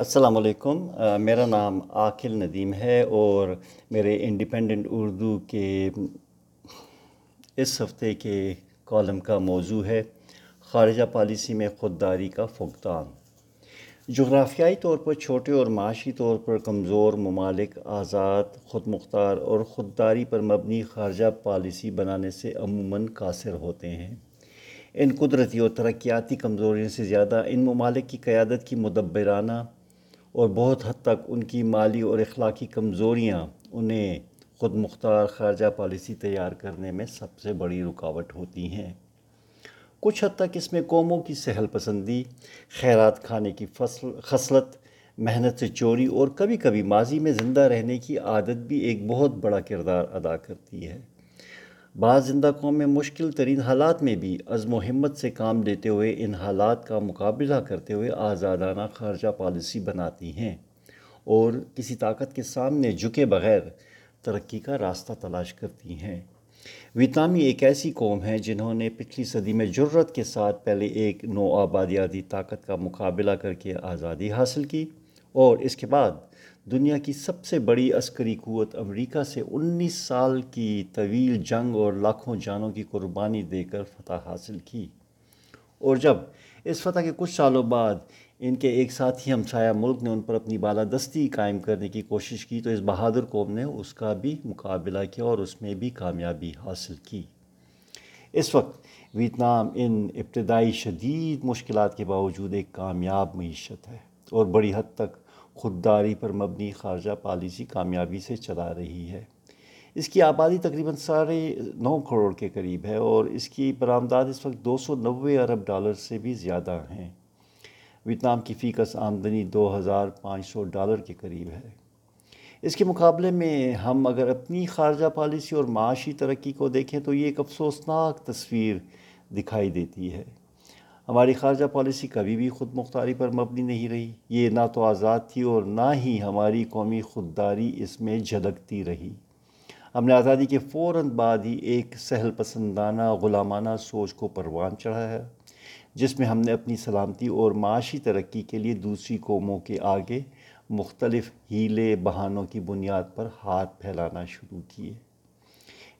السلام علیکم۔ میرا نام عاقل ندیم ہے اور میرے انڈیپینڈنٹ اردو کے اس ہفتے کے کالم کا موضوع ہے خارجہ پالیسی میں خودداری کا فقدان۔ جغرافیائی طور پر چھوٹے اور معاشی طور پر کمزور ممالک آزاد خود مختار اور خودداری پر مبنی خارجہ پالیسی بنانے سے عموماً قاصر ہوتے ہیں۔ ان قدرتی اور ترقیاتی کمزوریوں سے زیادہ ان ممالک کی قیادت کی مدبرانہ اور بہت حد تک ان کی مالی اور اخلاقی کمزوریاں انہیں خود مختار خارجہ پالیسی تیار کرنے میں سب سے بڑی رکاوٹ ہوتی ہیں۔ کچھ حد تک اس میں قوموں کی سہل پسندی، خیرات کھانے کی فصل، خصلت، محنت سے چوری اور کبھی کبھی ماضی میں زندہ رہنے کی عادت بھی ایک بہت بڑا کردار ادا کرتی ہے۔ بعض زندہ قوم میں مشکل ترین حالات میں بھی عزم و ہمت سے کام لیتے ہوئے ان حالات کا مقابلہ کرتے ہوئے آزادانہ خارجہ پالیسی بناتی ہیں اور کسی طاقت کے سامنے جھکے بغیر ترقی کا راستہ تلاش کرتی ہیں۔ ویتنامی ایک ایسی قوم ہے جنہوں نے پچھلی صدی میں جرت کے ساتھ پہلے ایک نو آبادیاتی طاقت کا مقابلہ کر کے آزادی حاصل کی۔ اور اس کے بعد دنیا کی سب سے بڑی عسکری قوت امریکہ سے انیس سال کی طویل جنگ اور لاکھوں جانوں کی قربانی دے کر فتح حاصل کی۔ اور جب اس فتح کے کچھ سالوں بعد ان کے ایک ساتھی ہمسایہ ملک نے ان پر اپنی بالادستی قائم کرنے کی کوشش کی، تو اس بہادر قوم نے اس کا بھی مقابلہ کیا اور اس میں بھی کامیابی حاصل کی۔ اس وقت ویتنام ان ابتدائی شدید مشکلات کے باوجود ایک کامیاب معیشت ہے۔ اور بڑی حد تک خودداری پر مبنی خارجہ پالیسی کامیابی سے چلا رہی ہے۔ اس کی آبادی تقریباً ساڑھے نو کروڑ کے قریب ہے اور اس کی برآمدات اس وقت دو سو نوے ارب ڈالر سے بھی زیادہ ہیں۔ ویتنام کی فیکس آمدنی دو ہزار پانچ سو ڈالر کے قریب ہے۔ اس کے مقابلے میں ہم اگر اپنی خارجہ پالیسی اور معاشی ترقی کو دیکھیں تو یہ ایک افسوسناک تصویر دکھائی دیتی ہے۔ ہماری خارجہ پالیسی کبھی بھی خود مختاری پر مبنی نہیں رہی۔ یہ نہ تو آزاد تھی اور نہ ہی ہماری قومی خودداری اس میں جھلکتی رہی۔ ہم نے آزادی کے فوراً بعد ہی ایک سہل پسندانہ، غلامانہ سوچ کو پروان چڑھا ہے، جس میں ہم نے اپنی سلامتی اور معاشی ترقی کے لیے دوسری قوموں کے آگے مختلف ہیلے بہانوں کی بنیاد پر ہاتھ پھیلانا شروع کیے۔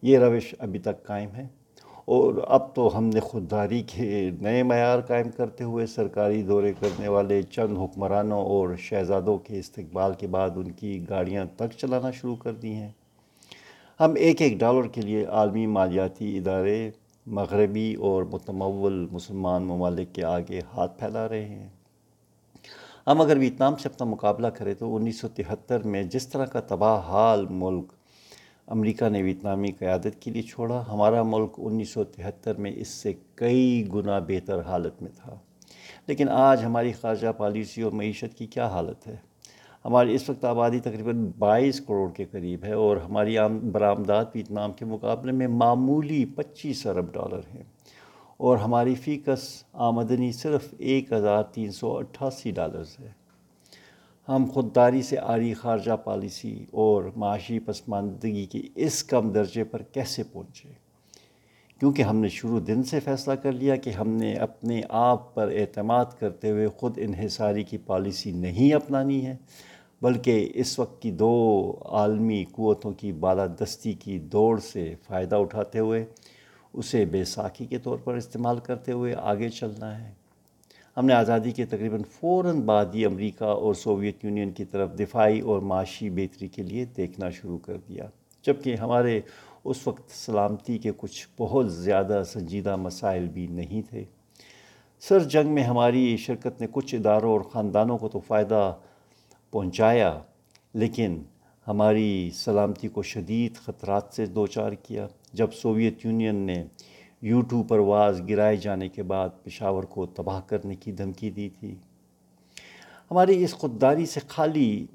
یہ روش ابھی تک قائم ہے۔ اور اب تو ہم نے خودداری کے نئے معیار قائم کرتے ہوئے سرکاری دورے کرنے والے چند حکمرانوں اور شہزادوں کے استقبال کے بعد ان کی گاڑیاں تک چلانا شروع کر دی ہیں۔ ہم ایک ایک ڈالر کے لیے عالمی مالیاتی ادارے، مغربی اور متمول مسلمان ممالک کے آگے ہاتھ پھیلا رہے ہیں۔ ہم اگر ویتنام سے اپنا مقابلہ کریں تو انیس سو تہتر میں جس طرح کا تباہ حال ملک امریکہ نے ویتنامی قیادت کے لیے چھوڑا۔ ہمارا ملک انیس سو تہتر میں اس سے کئی گنا بہتر حالت میں تھا۔ لیکن آج ہماری خارجہ پالیسی اور معیشت کی کیا حالت ہے؟ ہماری اس وقت آبادی تقریباً بائیس کروڑ کے قریب ہے اور ہماری عام برآمدات ویتنام کے مقابلے میں معمولی پچیس ارب ڈالر ہیں۔ اور ہماری فیکس آمدنی صرف ایک ہزار تین سو اٹھاسی ڈالرز ہے۔ ہم خودداری سے آری خارجہ پالیسی اور معاشی پسماندگی کے اس کم درجے پر کیسے پہنچے؟ کیونکہ ہم نے شروع دن سے فیصلہ کر لیا کہ ہم نے اپنے آپ پر اعتماد کرتے ہوئے خود انحصاری کی پالیسی نہیں اپنانی ہے، بلکہ اس وقت کی دو عالمی قوتوں کی بالادستی کی دوڑ سے فائدہ اٹھاتے ہوئے، اسے بے ساکھی کے طور پر استعمال کرتے ہوئے آگے چلنا ہے۔ ہم نے آزادی کے تقریباً فوراً بعد ہی امریکہ اور سوویت یونین کی طرف دفاعی اور معاشی بہتری کے لیے دیکھنا شروع کر دیا۔ جبکہ ہمارے اس وقت سلامتی کے کچھ بہت زیادہ سنجیدہ مسائل بھی نہیں تھے۔ سر، جنگ میں ہماری شرکت نے کچھ اداروں اور خاندانوں کو تو فائدہ پہنچایا، لیکن ہماری سلامتی کو شدید خطرات سے دوچار کیا۔ جب سوویت یونین نے یو پرواز گرائے جانے کے بعد پشاور کو تباہ کرنے کی دھمکی دی تھی۔ ہماری اس خودداری سے خالی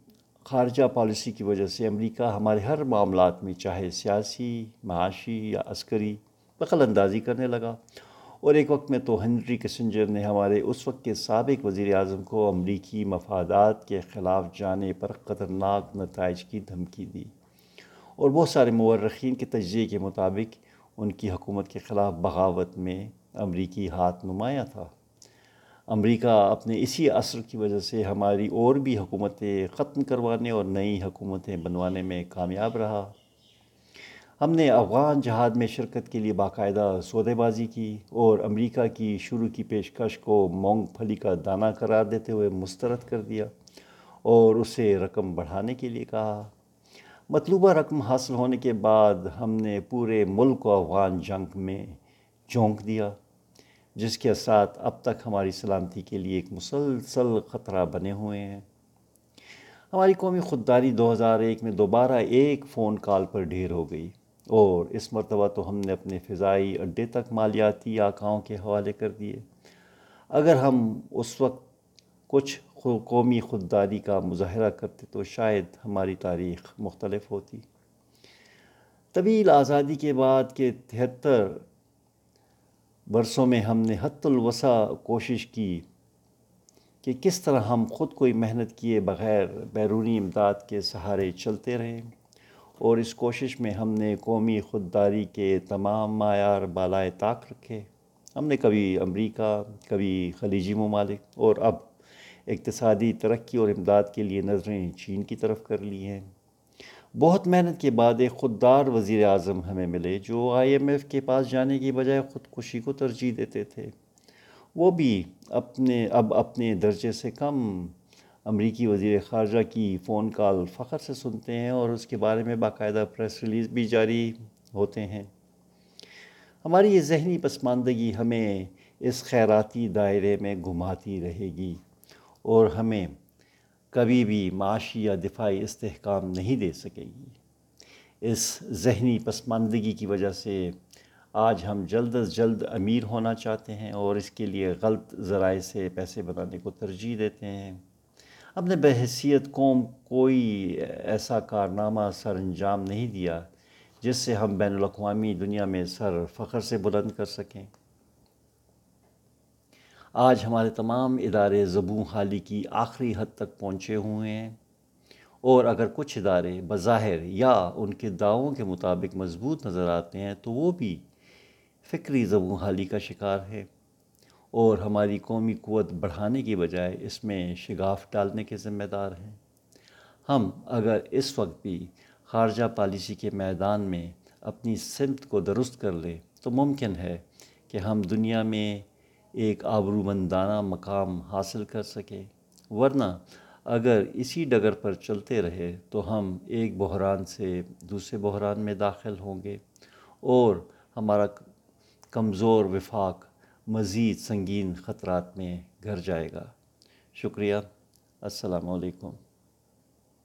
خارجہ پالیسی کی وجہ سے امریکہ ہمارے ہر معاملات میں چاہے سیاسی، معاشی یا عسکری بخل اندازی کرنے لگا۔ اور ایک وقت میں تو ہنری کسنجر نے ہمارے اس وقت کے سابق وزیر اعظم کو امریکی مفادات کے خلاف جانے پر خطرناک نتائج کی دھمکی دی۔ اور بہت سارے مورخین کے تجزیے کے مطابق ان کی حکومت کے خلاف بغاوت میں امریکی ہاتھ نمایاں تھا۔ امریکہ اپنے اسی اثر کی وجہ سے ہماری اور بھی حکومتیں ختم کروانے اور نئی حکومتیں بنوانے میں کامیاب رہا۔ ہم نے افغان جہاد میں شرکت کے لیے باقاعدہ سودے بازی کی اور امریکہ کی شروع کی پیشکش کو مونگ پھلی کا دانہ قرار دیتے ہوئے مسترد کر دیا اور اسے رقم بڑھانے کے لیے کہا۔ مطلوبہ رقم حاصل ہونے کے بعد ہم نے پورے ملک کو افغان جنگ میں چونک دیا، جس کے اثرات اب تک ہماری سلامتی کے لیے ایک مسلسل خطرہ بنے ہوئے ہیں۔ ہماری قومی خودداری دو ہزار ایک میں دوبارہ ایک فون کال پر ڈھیر ہو گئی اور اس مرتبہ تو ہم نے اپنے فضائی اڈے تک مالیاتی آکاؤں کے حوالے کر دیے۔ اگر ہم اس وقت کچھ قومی خودداری کا مظاہرہ کرتے تو شاید ہماری تاریخ مختلف ہوتی۔ طویل آزادی کے بعد کے تہتر برسوں میں ہم نے حت الوسع کوشش کی کہ کس طرح ہم خود کوئی محنت کیے بغیر بیرونی امداد کے سہارے چلتے رہیں۔ اور اس کوشش میں ہم نے قومی خودداری کے تمام معیار بالائے طاق رکھے۔ ہم نے کبھی امریکہ، کبھی خلیجی ممالک اور اب اقتصادی ترقی اور امداد کے لیے نظریں چین کی طرف کر لی ہیں۔ بہت محنت کے بعد ایک خوددار وزیر اعظم ہمیں ملے جو آئی ایم ایف کے پاس جانے کی بجائے خودکشی کو ترجیح دیتے تھے۔ وہ بھی اپنے، اب اپنے درجے سے کم امریکی وزیر خارجہ کی فون کال فخر سے سنتے ہیں اور اس کے بارے میں باقاعدہ پریس ریلیز بھی جاری ہوتے ہیں۔ ہماری یہ ذہنی پسماندگی ہمیں اس خیراتی دائرے میں گھماتی رہے گی۔ اور ہمیں کبھی بھی معاشی یا دفاعی استحکام نہیں دے سکے گی۔ اس ذہنی پسماندگی کی وجہ سے آج ہم جلد از جلد امیر ہونا چاہتے ہیں اور اس کے لیے غلط ذرائع سے پیسے بنانے کو ترجیح دیتے ہیں۔ ہم نے بحیثیت قوم کوئی ایسا کارنامہ سر انجام نہیں دیا جس سے ہم بین الاقوامی دنیا میں سر فخر سے بلند کر سکیں۔ آج ہمارے تمام ادارے زبوں حالی کی آخری حد تک پہنچے ہوئے ہیں۔ اور اگر کچھ ادارے بظاہر یا ان کے دعووں کے مطابق مضبوط نظر آتے ہیں، تو وہ بھی فکری زبوں حالی کا شکار ہے۔ اور ہماری قومی قوت بڑھانے کی بجائے اس میں شگاف ڈالنے کے ذمہ دار ہیں۔ ہم اگر اس وقت بھی خارجہ پالیسی کے میدان میں اپنی سمت کو درست کر لیں، تو ممکن ہے کہ ہم دنیا میں ایک آبرومندانہ مقام حاصل کر سکے ورنہ اگر اسی ڈگر پر چلتے رہے تو ہم ایک بحران سے دوسرے بحران میں داخل ہوں گے اور ہمارا کمزور وفاق مزید سنگین خطرات میں گھر جائے گا۔ شکریہ۔ السلام علیکم۔